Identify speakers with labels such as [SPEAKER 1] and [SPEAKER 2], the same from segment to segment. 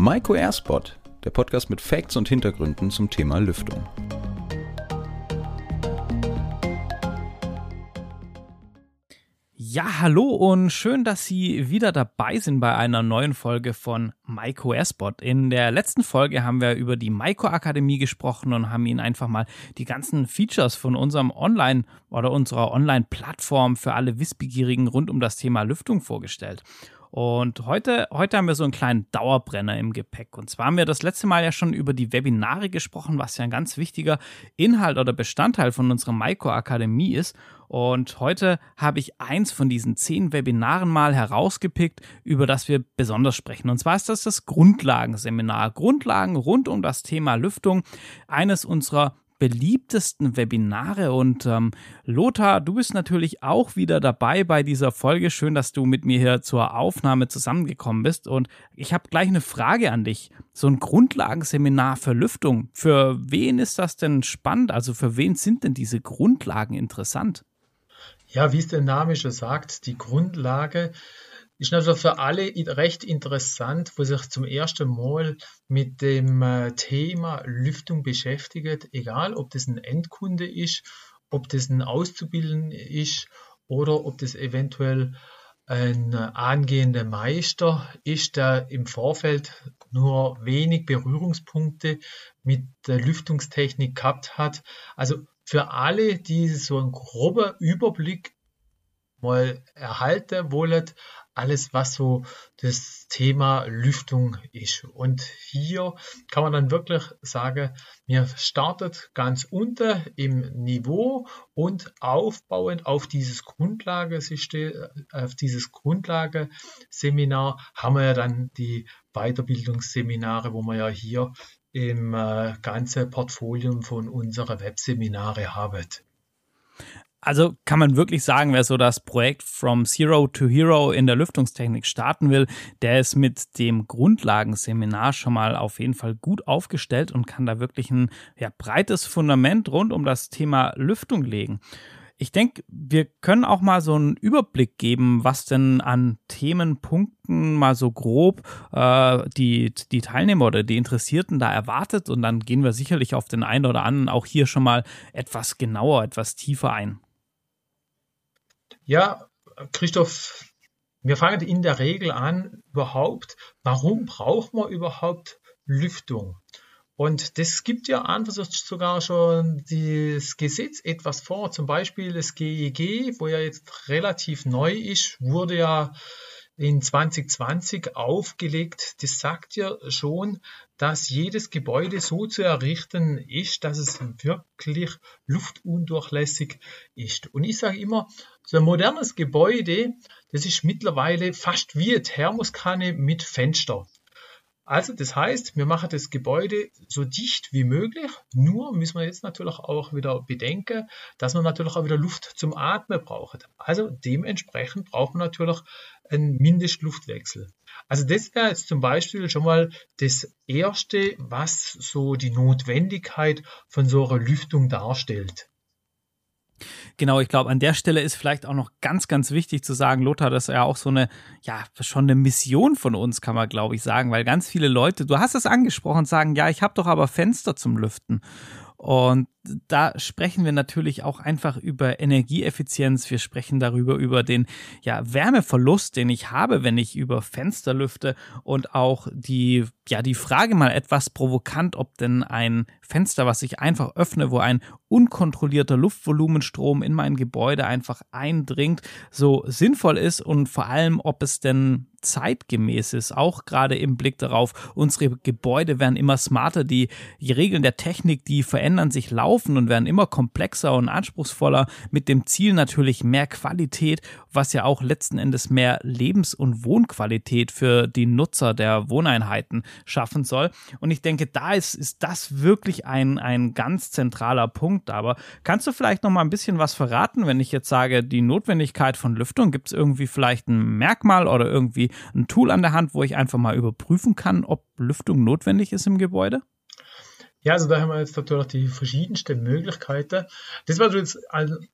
[SPEAKER 1] Maiko Airspot, der Podcast mit Facts und Hintergründen zum Thema Lüftung.
[SPEAKER 2] Ja, hallo und schön, dass Sie wieder dabei sind bei einer neuen Folge von Maiko Airspot. In der letzten Folge haben wir über die Maiko Akademie gesprochen und haben Ihnen einfach mal die ganzen Features von unserem Online- oder unserer Online-Plattform für alle Wissbegierigen rund um das Thema Lüftung vorgestellt. Und heute, heute haben wir so einen kleinen Dauerbrenner im Gepäck. Und zwar haben wir das letzte Mal ja schon über die Webinare gesprochen, was ja ein ganz wichtiger Inhalt oder Bestandteil von unserer Maiko Akademie ist. Und heute habe ich eins von diesen zehn Webinaren mal herausgepickt, über das wir besonders sprechen. Und zwar ist das das Grundlagenseminar. Grundlagen rund um das Thema Lüftung. Eines unserer beliebtesten Webinare. Und ähm, Lothar, du bist natürlich auch wieder dabei bei dieser Folge. Schön, dass du mit mir hier zur Aufnahme zusammengekommen bist. Und ich habe gleich eine Frage an dich. So ein Grundlagenseminar für Lüftung. Für wen ist das denn spannend? Also für wen sind denn diese Grundlagen interessant?
[SPEAKER 3] Ja, wie es der Name schon sagt, die Grundlage ist natürlich für alle recht interessant, wo sich zum ersten Mal mit dem äh, Thema Lüftung beschäftigt, egal ob das ein Endkunde ist, ob das ein Auszubildender ist oder ob das eventuell ein angehender Meister ist, der im Vorfeld nur wenig Berührungspunkte mit der Lüftungstechnik gehabt hat. Also für alle, die so einen groben Überblick mal erhalten wollen, alles, was so das Thema Lüftung ist. Und hier kann man dann wirklich sagen, mir startet ganz unter im Niveau und aufbauend auf dieses Grundlagesystem, auf dieses Grundlageseminar haben wir ja dann die Weiterbildungsseminare, wo wir ja hier im äh, ganzen Portfolio von unserer Webseminare haben.
[SPEAKER 2] Also kann man wirklich sagen, wer so das Projekt From Zero to Hero in der Lüftungstechnik starten will, der ist mit dem Grundlagenseminar schon mal auf jeden Fall gut aufgestellt und kann da wirklich ein ja, breites Fundament rund um das Thema Lüftung legen. Ich denke, wir können auch mal so einen Überblick geben, was denn an Themenpunkten mal so grob äh, die, die Teilnehmer oder die Interessierten da erwartet. Und dann gehen wir sicherlich auf den einen oder anderen auch hier schon mal etwas genauer, etwas tiefer ein.
[SPEAKER 3] Ja, Christoph, wir fangen in der Regel an, überhaupt, warum braucht man überhaupt Lüftung? Und das gibt ja einfach sogar schon das Gesetz etwas vor. Zum Beispiel das GEG, e wo ja jetzt relativ neu ist, wurde ja in 2020 aufgelegt. Das sagt ja schon, dass jedes Gebäude so zu errichten ist, dass es wirklich luftundurchlässig ist. Und ich sage immer, so ein modernes Gebäude, das ist mittlerweile fast wie eine Thermoskanne mit Fenster. Also das heißt, wir machen das Gebäude so dicht wie möglich. Nur müssen wir jetzt natürlich auch wieder bedenken, dass man natürlich auch wieder Luft zum Atmen braucht. Also dementsprechend braucht man natürlich einen Mindestluftwechsel. Also das wäre jetzt zum Beispiel schon mal das Erste, was so die Notwendigkeit von so einer Lüftung darstellt.
[SPEAKER 2] Genau, ich glaube, an der Stelle ist vielleicht auch noch ganz, ganz wichtig zu sagen, Lothar, das ist ja auch so eine, ja, schon eine Mission von uns, kann man, glaube ich, sagen, weil ganz viele Leute, du hast es angesprochen, sagen, ja, ich habe doch aber Fenster zum Lüften. Und da sprechen wir natürlich auch einfach über Energieeffizienz. Wir sprechen darüber, über den ja, Wärmeverlust, den ich habe, wenn ich über Fenster lüfte und auch die, ja, die Frage mal etwas provokant, ob denn ein Fenster, was ich einfach öffne, wo ein unkontrollierter Luftvolumenstrom in mein Gebäude einfach eindringt, so sinnvoll ist und vor allem, ob es denn zeitgemäß ist, auch gerade im Blick darauf, unsere Gebäude werden immer smarter, die, die Regeln der Technik, die verändern sich laufen und werden immer komplexer und anspruchsvoller, mit dem Ziel natürlich mehr Qualität, was ja auch letzten Endes mehr Lebens- und Wohnqualität für die Nutzer der Wohneinheiten schaffen soll. Und ich denke, da ist, ist das wirklich ein, ein ganz zentraler Punkt. Aber kannst du vielleicht noch mal ein bisschen was verraten, wenn ich jetzt sage, die Notwendigkeit von Lüftung, gibt es irgendwie vielleicht ein Merkmal oder irgendwie ein Tool an der Hand, wo ich einfach mal überprüfen kann, ob Lüftung notwendig ist im Gebäude?
[SPEAKER 3] Ja, also da haben wir jetzt natürlich die verschiedensten Möglichkeiten. Das, was du jetzt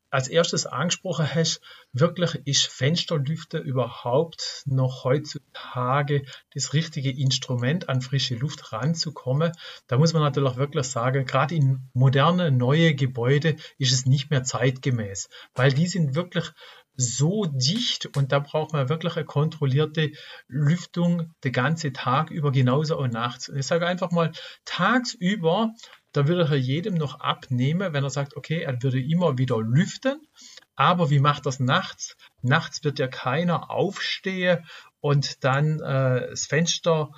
[SPEAKER 3] als erstes angesprochen hast, wirklich ist Fensterlüften überhaupt noch heutzutage das richtige Instrument, an frische Luft ranzukommen. Da muss man natürlich wirklich sagen, gerade in moderne, neue Gebäude ist es nicht mehr zeitgemäß, weil die sind wirklich so dicht und da braucht man wirklich eine kontrollierte Lüftung den ganzen Tag über, genauso auch nachts. Ich sage einfach mal, tagsüber, da würde er jedem noch abnehmen, wenn er sagt, okay, er würde immer wieder lüften, aber wie macht das nachts? Nachts wird ja keiner aufstehen und dann äh, das Fenster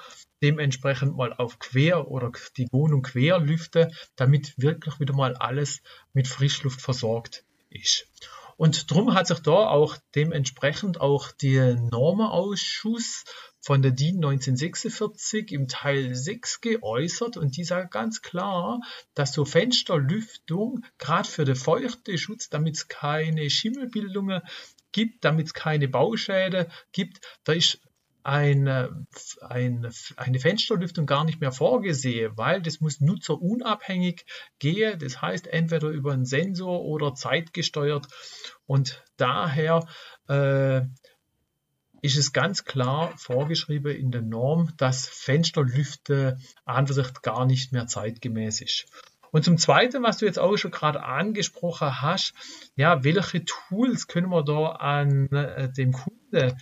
[SPEAKER 3] dementsprechend mal auf quer oder die Wohnung quer lüften, damit wirklich wieder mal alles mit Frischluft versorgt ist. Und darum hat sich da auch dementsprechend auch der Normenausschuss von der DIN 1946 im Teil 6 geäußert. Und die sagt ganz klar, dass so Fensterlüftung gerade für den Feuchteschutz, damit es keine Schimmelbildungen gibt, damit es keine Bauschäden gibt, da ist eine, eine, eine Fensterlüftung gar nicht mehr vorgesehen, weil das muss nutzerunabhängig gehen. Das heißt, entweder über einen Sensor oder zeitgesteuert. Und daher äh, ist es ganz klar vorgeschrieben in der Norm, dass Fensterlüfte an sich gar nicht mehr zeitgemäß ist. Und zum Zweiten, was du jetzt auch schon gerade angesprochen hast, ja, welche Tools können wir da an äh, dem Kunde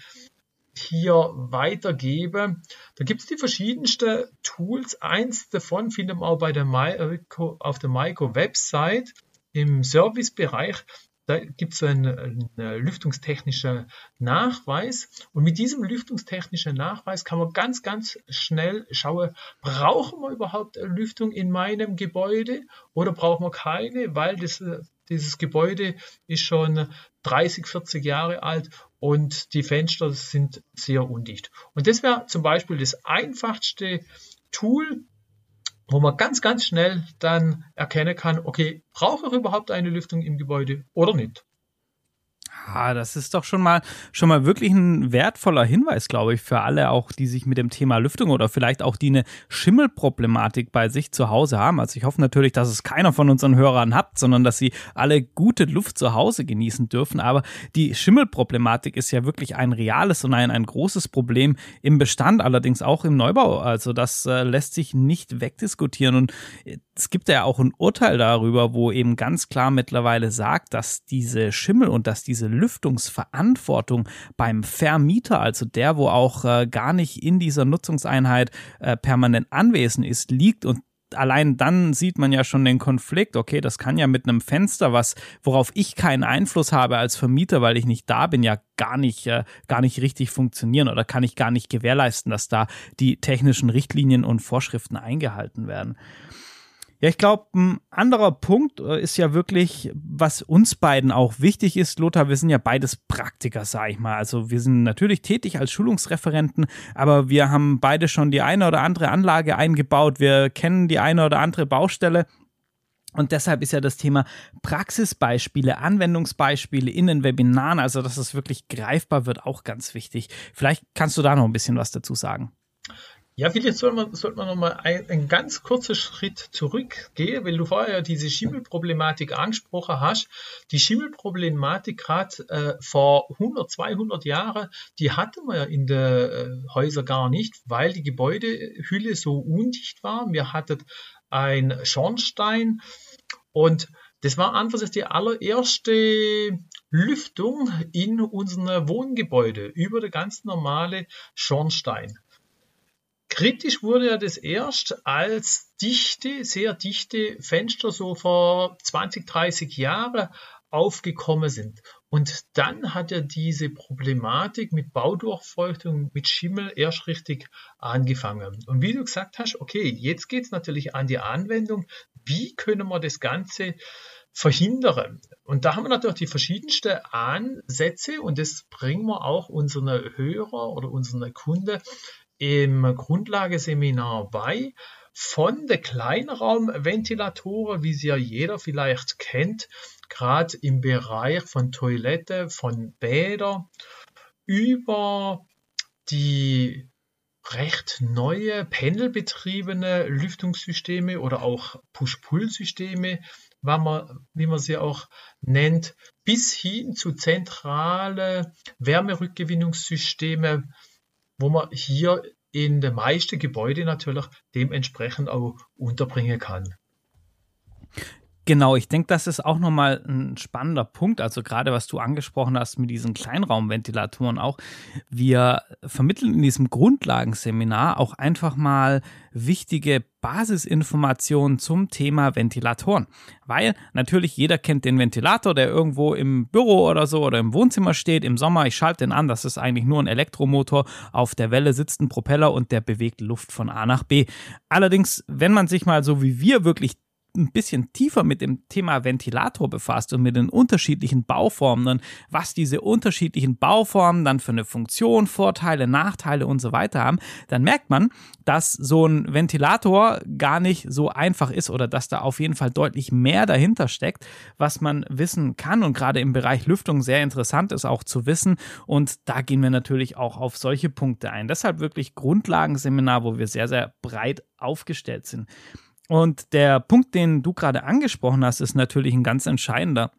[SPEAKER 3] hier weitergebe. Da gibt es die verschiedensten Tools. Eins davon findet man auch bei der Maiko, auf der Maiko-Website im Servicebereich. Da gibt es einen, einen lüftungstechnischen Nachweis. Und mit diesem lüftungstechnischen Nachweis kann man ganz, ganz schnell schauen, brauchen wir überhaupt Lüftung in meinem Gebäude oder brauchen wir keine, weil das, dieses Gebäude ist schon 30, 40 Jahre alt und die Fenster sind sehr undicht. Und das wäre zum Beispiel das einfachste Tool, wo man ganz, ganz schnell dann erkennen kann, okay, brauche ich überhaupt eine Lüftung im Gebäude oder nicht?
[SPEAKER 2] Ah, das ist doch schon mal, schon mal wirklich ein wertvoller Hinweis, glaube ich, für alle auch, die sich mit dem Thema Lüftung oder vielleicht auch die eine Schimmelproblematik bei sich zu Hause haben. Also ich hoffe natürlich, dass es keiner von unseren Hörern hat, sondern dass sie alle gute Luft zu Hause genießen dürfen. Aber die Schimmelproblematik ist ja wirklich ein reales und ein, ein großes Problem im Bestand, allerdings auch im Neubau. Also das äh, lässt sich nicht wegdiskutieren und es gibt ja auch ein Urteil darüber, wo eben ganz klar mittlerweile sagt, dass diese Schimmel und dass diese Lüftungsverantwortung beim Vermieter, also der, wo auch äh, gar nicht in dieser Nutzungseinheit äh, permanent anwesend ist, liegt und allein dann sieht man ja schon den Konflikt. Okay, das kann ja mit einem Fenster, was, worauf ich keinen Einfluss habe als Vermieter, weil ich nicht da bin, ja gar nicht, äh, gar nicht richtig funktionieren oder kann ich gar nicht gewährleisten, dass da die technischen Richtlinien und Vorschriften eingehalten werden. Ja, ich glaube, ein anderer Punkt äh, ist ja wirklich, was uns beiden auch wichtig ist, Lothar, wir sind ja beides Praktiker, sag ich mal. Also wir sind natürlich tätig als Schulungsreferenten, aber wir haben beide schon die eine oder andere Anlage eingebaut, wir kennen die eine oder andere Baustelle. Und deshalb ist ja das Thema Praxisbeispiele, Anwendungsbeispiele in den Webinaren, also dass es wirklich greifbar wird, auch ganz wichtig. Vielleicht kannst du da noch ein bisschen was dazu sagen.
[SPEAKER 3] Ja, vielleicht soll man, sollte man nochmal ein, ein ganz kurzer Schritt zurückgehen, weil du vorher ja diese Schimmelproblematik angesprochen hast. Die Schimmelproblematik gerade äh, vor 100, 200 Jahren, die hatte man ja in den äh, Häusern gar nicht, weil die Gebäudehülle so undicht war. Wir hatten ein Schornstein und das war einfach die allererste Lüftung in unserem Wohngebäude über der ganz normale Schornstein. Kritisch wurde er das erst, als dichte, sehr dichte Fenster so vor 20, 30 Jahren aufgekommen sind. Und dann hat er diese Problematik mit Baudurchfeuchtung, mit Schimmel erst richtig angefangen. Und wie du gesagt hast, okay, jetzt geht es natürlich an die Anwendung. Wie können wir das Ganze verhindern? Und da haben wir natürlich die verschiedensten Ansätze und das bringen wir auch unseren Hörer oder unseren Kunden im Grundlageseminar bei. Von der Kleinraumventilatoren, wie sie ja jeder vielleicht kennt, gerade im Bereich von Toilette, von Bäder, über die recht neue pendelbetriebene Lüftungssysteme oder auch Push-Pull-Systeme, wie man sie auch nennt, bis hin zu zentrale Wärmerückgewinnungssysteme, wo man hier in den meisten Gebäuden natürlich dementsprechend auch unterbringen kann.
[SPEAKER 2] Genau, ich denke, das ist auch nochmal ein spannender Punkt. Also gerade was du angesprochen hast mit diesen Kleinraumventilatoren auch. Wir vermitteln in diesem Grundlagenseminar auch einfach mal wichtige Basisinformationen zum Thema Ventilatoren. Weil natürlich jeder kennt den Ventilator, der irgendwo im Büro oder so oder im Wohnzimmer steht. Im Sommer, ich schalte den an, das ist eigentlich nur ein Elektromotor. Auf der Welle sitzt ein Propeller und der bewegt Luft von A nach B. Allerdings, wenn man sich mal so wie wir wirklich ein bisschen tiefer mit dem Thema Ventilator befasst und mit den unterschiedlichen Bauformen und was diese unterschiedlichen Bauformen dann für eine Funktion, Vorteile, Nachteile und so weiter haben, dann merkt man, dass so ein Ventilator gar nicht so einfach ist oder dass da auf jeden Fall deutlich mehr dahinter steckt, was man wissen kann und gerade im Bereich Lüftung sehr interessant ist auch zu wissen und da gehen wir natürlich auch auf solche Punkte ein. Deshalb wirklich Grundlagenseminar, wo wir sehr, sehr breit aufgestellt sind. Und der Punkt, den du gerade angesprochen hast, ist natürlich ein ganz entscheidender.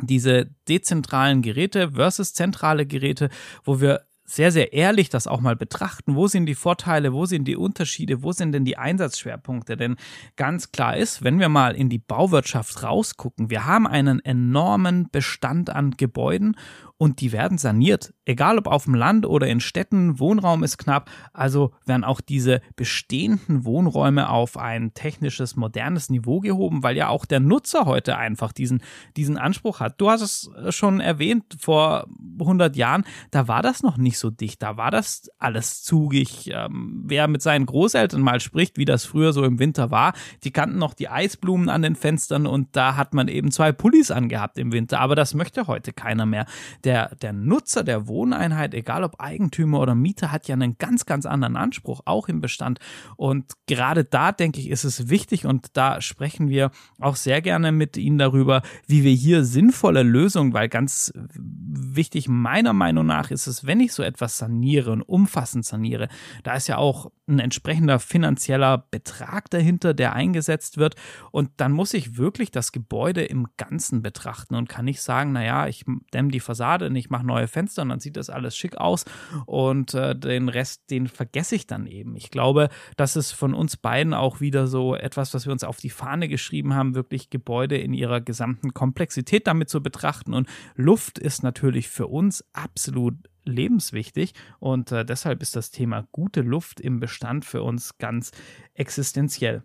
[SPEAKER 2] Diese dezentralen Geräte versus zentrale Geräte, wo wir sehr, sehr ehrlich das auch mal betrachten. Wo sind die Vorteile, wo sind die Unterschiede, wo sind denn die Einsatzschwerpunkte? Denn ganz klar ist, wenn wir mal in die Bauwirtschaft rausgucken, wir haben einen enormen Bestand an Gebäuden und die werden saniert. Egal ob auf dem Land oder in Städten, Wohnraum ist knapp, also werden auch diese bestehenden Wohnräume auf ein technisches, modernes Niveau gehoben, weil ja auch der Nutzer heute einfach diesen, diesen Anspruch hat. Du hast es schon erwähnt, vor 100 Jahren, da war das noch nicht so dicht, da war das alles zugig. Ähm, wer mit seinen Großeltern mal spricht, wie das früher so im Winter war, die kannten noch die Eisblumen an den Fenstern und da hat man eben zwei Pullis angehabt im Winter, aber das möchte heute keiner mehr der, der Nutzer der Wohneinheit, egal ob Eigentümer oder Mieter, hat ja einen ganz, ganz anderen Anspruch, auch im Bestand. Und gerade da, denke ich, ist es wichtig und da sprechen wir auch sehr gerne mit Ihnen darüber, wie wir hier sinnvolle Lösungen, weil ganz wichtig meiner Meinung nach ist es, wenn ich so etwas saniere und umfassend saniere, da ist ja auch ein entsprechender finanzieller Betrag dahinter, der eingesetzt wird. Und dann muss ich wirklich das Gebäude im Ganzen betrachten und kann nicht sagen, naja, ich dämme die Fassade und ich mache neue Fenster und dann sieht das alles schick aus und äh, den Rest, den vergesse ich dann eben. Ich glaube, das ist von uns beiden auch wieder so etwas, was wir uns auf die Fahne geschrieben haben, wirklich Gebäude in ihrer gesamten Komplexität damit zu betrachten. Und Luft ist natürlich für uns absolut lebenswichtig und äh, deshalb ist das Thema gute Luft im Bestand für uns ganz existenziell.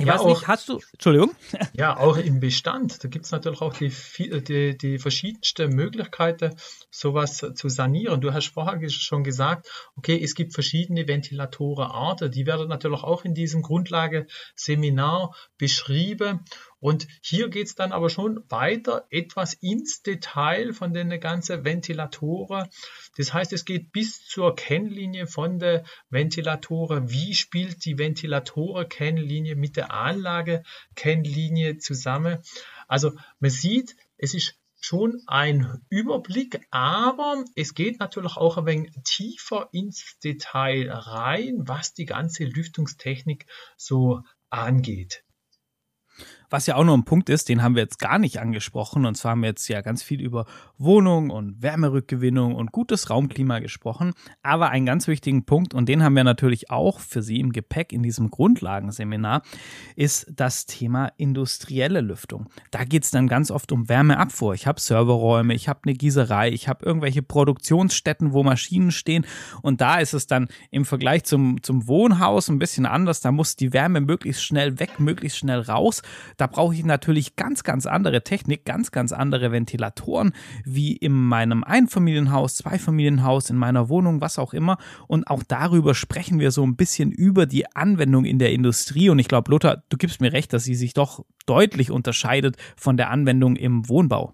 [SPEAKER 3] Ich ja, weiß nicht, hast du, Entschuldigung? Ja, auch im Bestand, da gibt es natürlich auch die, die, die verschiedensten Möglichkeiten, sowas zu sanieren. Du hast vorher schon gesagt, okay, es gibt verschiedene Ventilatorenarten, die werden natürlich auch in diesem Grundlageseminar beschrieben und hier geht es dann aber schon weiter etwas ins Detail von den ganzen Ventilatoren. Das heißt, es geht bis zur Kennlinie von der Ventilatoren. Wie spielt die Ventilatoren-Kennlinie mit der Anlage-Kennlinie zusammen? Also man sieht, es ist schon ein Überblick, aber es geht natürlich auch ein wenig tiefer ins Detail rein, was die ganze Lüftungstechnik so angeht.
[SPEAKER 2] Was ja auch noch ein Punkt ist, den haben wir jetzt gar nicht angesprochen. Und zwar haben wir jetzt ja ganz viel über Wohnung und Wärmerückgewinnung und gutes Raumklima gesprochen. Aber einen ganz wichtigen Punkt, und den haben wir natürlich auch für Sie im Gepäck in diesem Grundlagenseminar, ist das Thema industrielle Lüftung. Da geht es dann ganz oft um Wärmeabfuhr. Ich habe Serverräume, ich habe eine Gießerei, ich habe irgendwelche Produktionsstätten, wo Maschinen stehen. Und da ist es dann im Vergleich zum, zum Wohnhaus ein bisschen anders. Da muss die Wärme möglichst schnell weg, möglichst schnell raus. Da brauche ich natürlich ganz, ganz andere Technik, ganz, ganz andere Ventilatoren, wie in meinem Einfamilienhaus, Zweifamilienhaus, in meiner Wohnung, was auch immer. Und auch darüber sprechen wir so ein bisschen über die Anwendung in der Industrie. Und ich glaube, Lothar, du gibst mir recht, dass sie sich doch deutlich unterscheidet von der Anwendung im Wohnbau.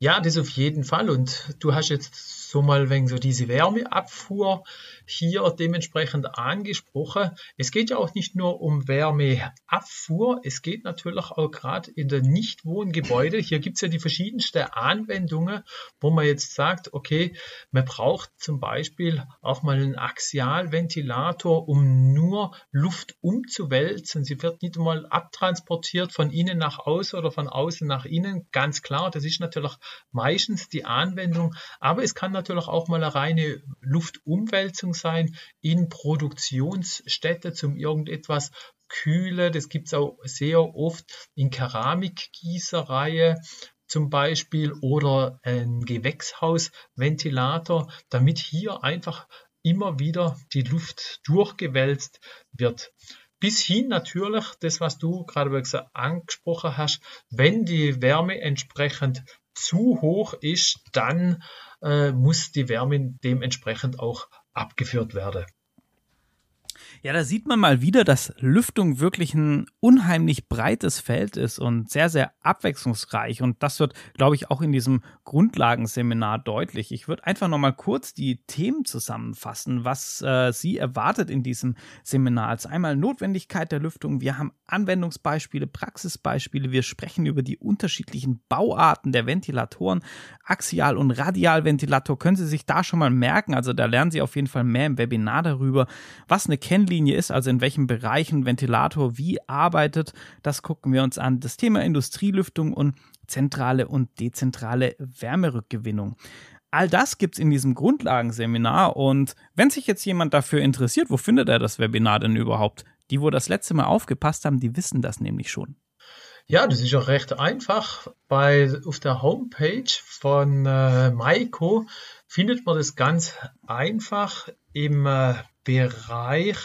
[SPEAKER 3] Ja, das auf jeden Fall. Und du hast jetzt so mal wegen so diese Wärmeabfuhr hier dementsprechend angesprochen. Es geht ja auch nicht nur um Wärmeabfuhr, es geht natürlich auch gerade in den Nichtwohngebäude. Hier gibt es ja die verschiedensten Anwendungen, wo man jetzt sagt, okay, man braucht zum Beispiel auch mal einen Axialventilator, um nur Luft umzuwälzen. Sie wird nicht mal abtransportiert von innen nach außen oder von außen nach innen. Ganz klar, das ist natürlich meistens die Anwendung, aber es kann natürlich auch mal eine reine Luftumwälzung sein in Produktionsstätte zum irgendetwas kühle. Das gibt es auch sehr oft in Keramikgießerei zum Beispiel oder ein Gewächshausventilator, damit hier einfach immer wieder die Luft durchgewälzt wird. Bis hin natürlich, das was du gerade angesprochen hast, wenn die Wärme entsprechend zu hoch ist, dann muss die Wärme dementsprechend auch abgeführt werden.
[SPEAKER 2] Ja, da sieht man mal wieder, dass Lüftung wirklich ein unheimlich breites Feld ist und sehr, sehr abwechslungsreich. Und das wird, glaube ich, auch in diesem Grundlagenseminar deutlich. Ich würde einfach nochmal kurz die Themen zusammenfassen, was äh, Sie erwartet in diesem Seminar. Also einmal Notwendigkeit der Lüftung. Wir haben Anwendungsbeispiele, Praxisbeispiele. Wir sprechen über die unterschiedlichen Bauarten der Ventilatoren. Axial- und Radialventilator können Sie sich da schon mal merken. Also da lernen Sie auf jeden Fall mehr im Webinar darüber, was eine Kennlinie Richtlinie ist, also in welchen Bereichen Ventilator wie arbeitet. Das gucken wir uns an. Das Thema Industrielüftung und zentrale und dezentrale Wärmerückgewinnung. All das gibt es in diesem Grundlagenseminar und wenn sich jetzt jemand dafür interessiert, wo findet er das Webinar denn überhaupt? Die, wo das letzte Mal aufgepasst haben, die wissen das nämlich schon.
[SPEAKER 3] Ja, das ist auch recht einfach. Bei, auf der Homepage von äh, Maiko findet man das ganz einfach im äh, Bereich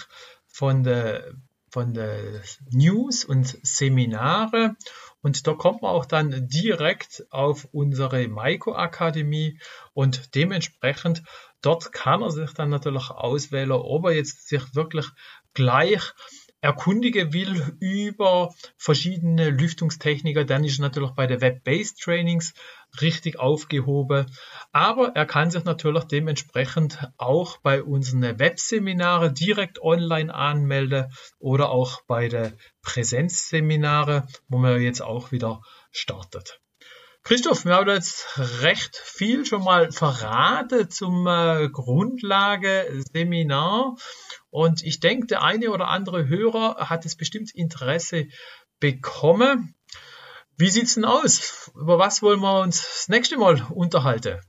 [SPEAKER 3] von der, von der News und Seminare. Und da kommt man auch dann direkt auf unsere Maiko Akademie und dementsprechend dort kann er sich dann natürlich auswählen, ob er jetzt sich wirklich gleich erkundigen will über verschiedene Lüftungstechniker, dann ist natürlich bei der Web-Based Trainings richtig aufgehoben. Aber er kann sich natürlich dementsprechend auch bei unseren Webseminare direkt online anmelden oder auch bei der Präsenzseminare, wo man jetzt auch wieder startet. Christoph, wir haben jetzt recht viel schon mal verraten zum äh, Grundlage-Seminar. Und ich denke, der eine oder andere Hörer hat es bestimmt Interesse bekommen. Wie sieht's denn aus? Über was wollen wir uns das nächste Mal unterhalten?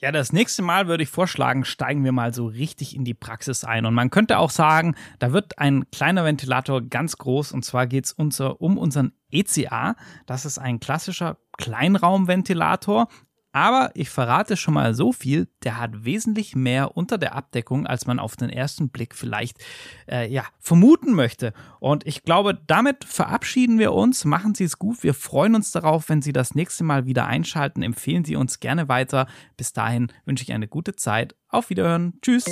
[SPEAKER 2] Ja, das nächste Mal würde ich vorschlagen, steigen wir mal so richtig in die Praxis ein. Und man könnte auch sagen, da wird ein kleiner Ventilator ganz groß. Und zwar geht es um unseren ECA. Das ist ein klassischer Kleinraumventilator. Aber ich verrate schon mal so viel, der hat wesentlich mehr unter der Abdeckung, als man auf den ersten Blick vielleicht äh, ja, vermuten möchte. Und ich glaube, damit verabschieden wir uns. Machen Sie es gut. Wir freuen uns darauf, wenn Sie das nächste Mal wieder einschalten. Empfehlen Sie uns gerne weiter. Bis dahin wünsche ich eine gute Zeit. Auf Wiederhören. Tschüss.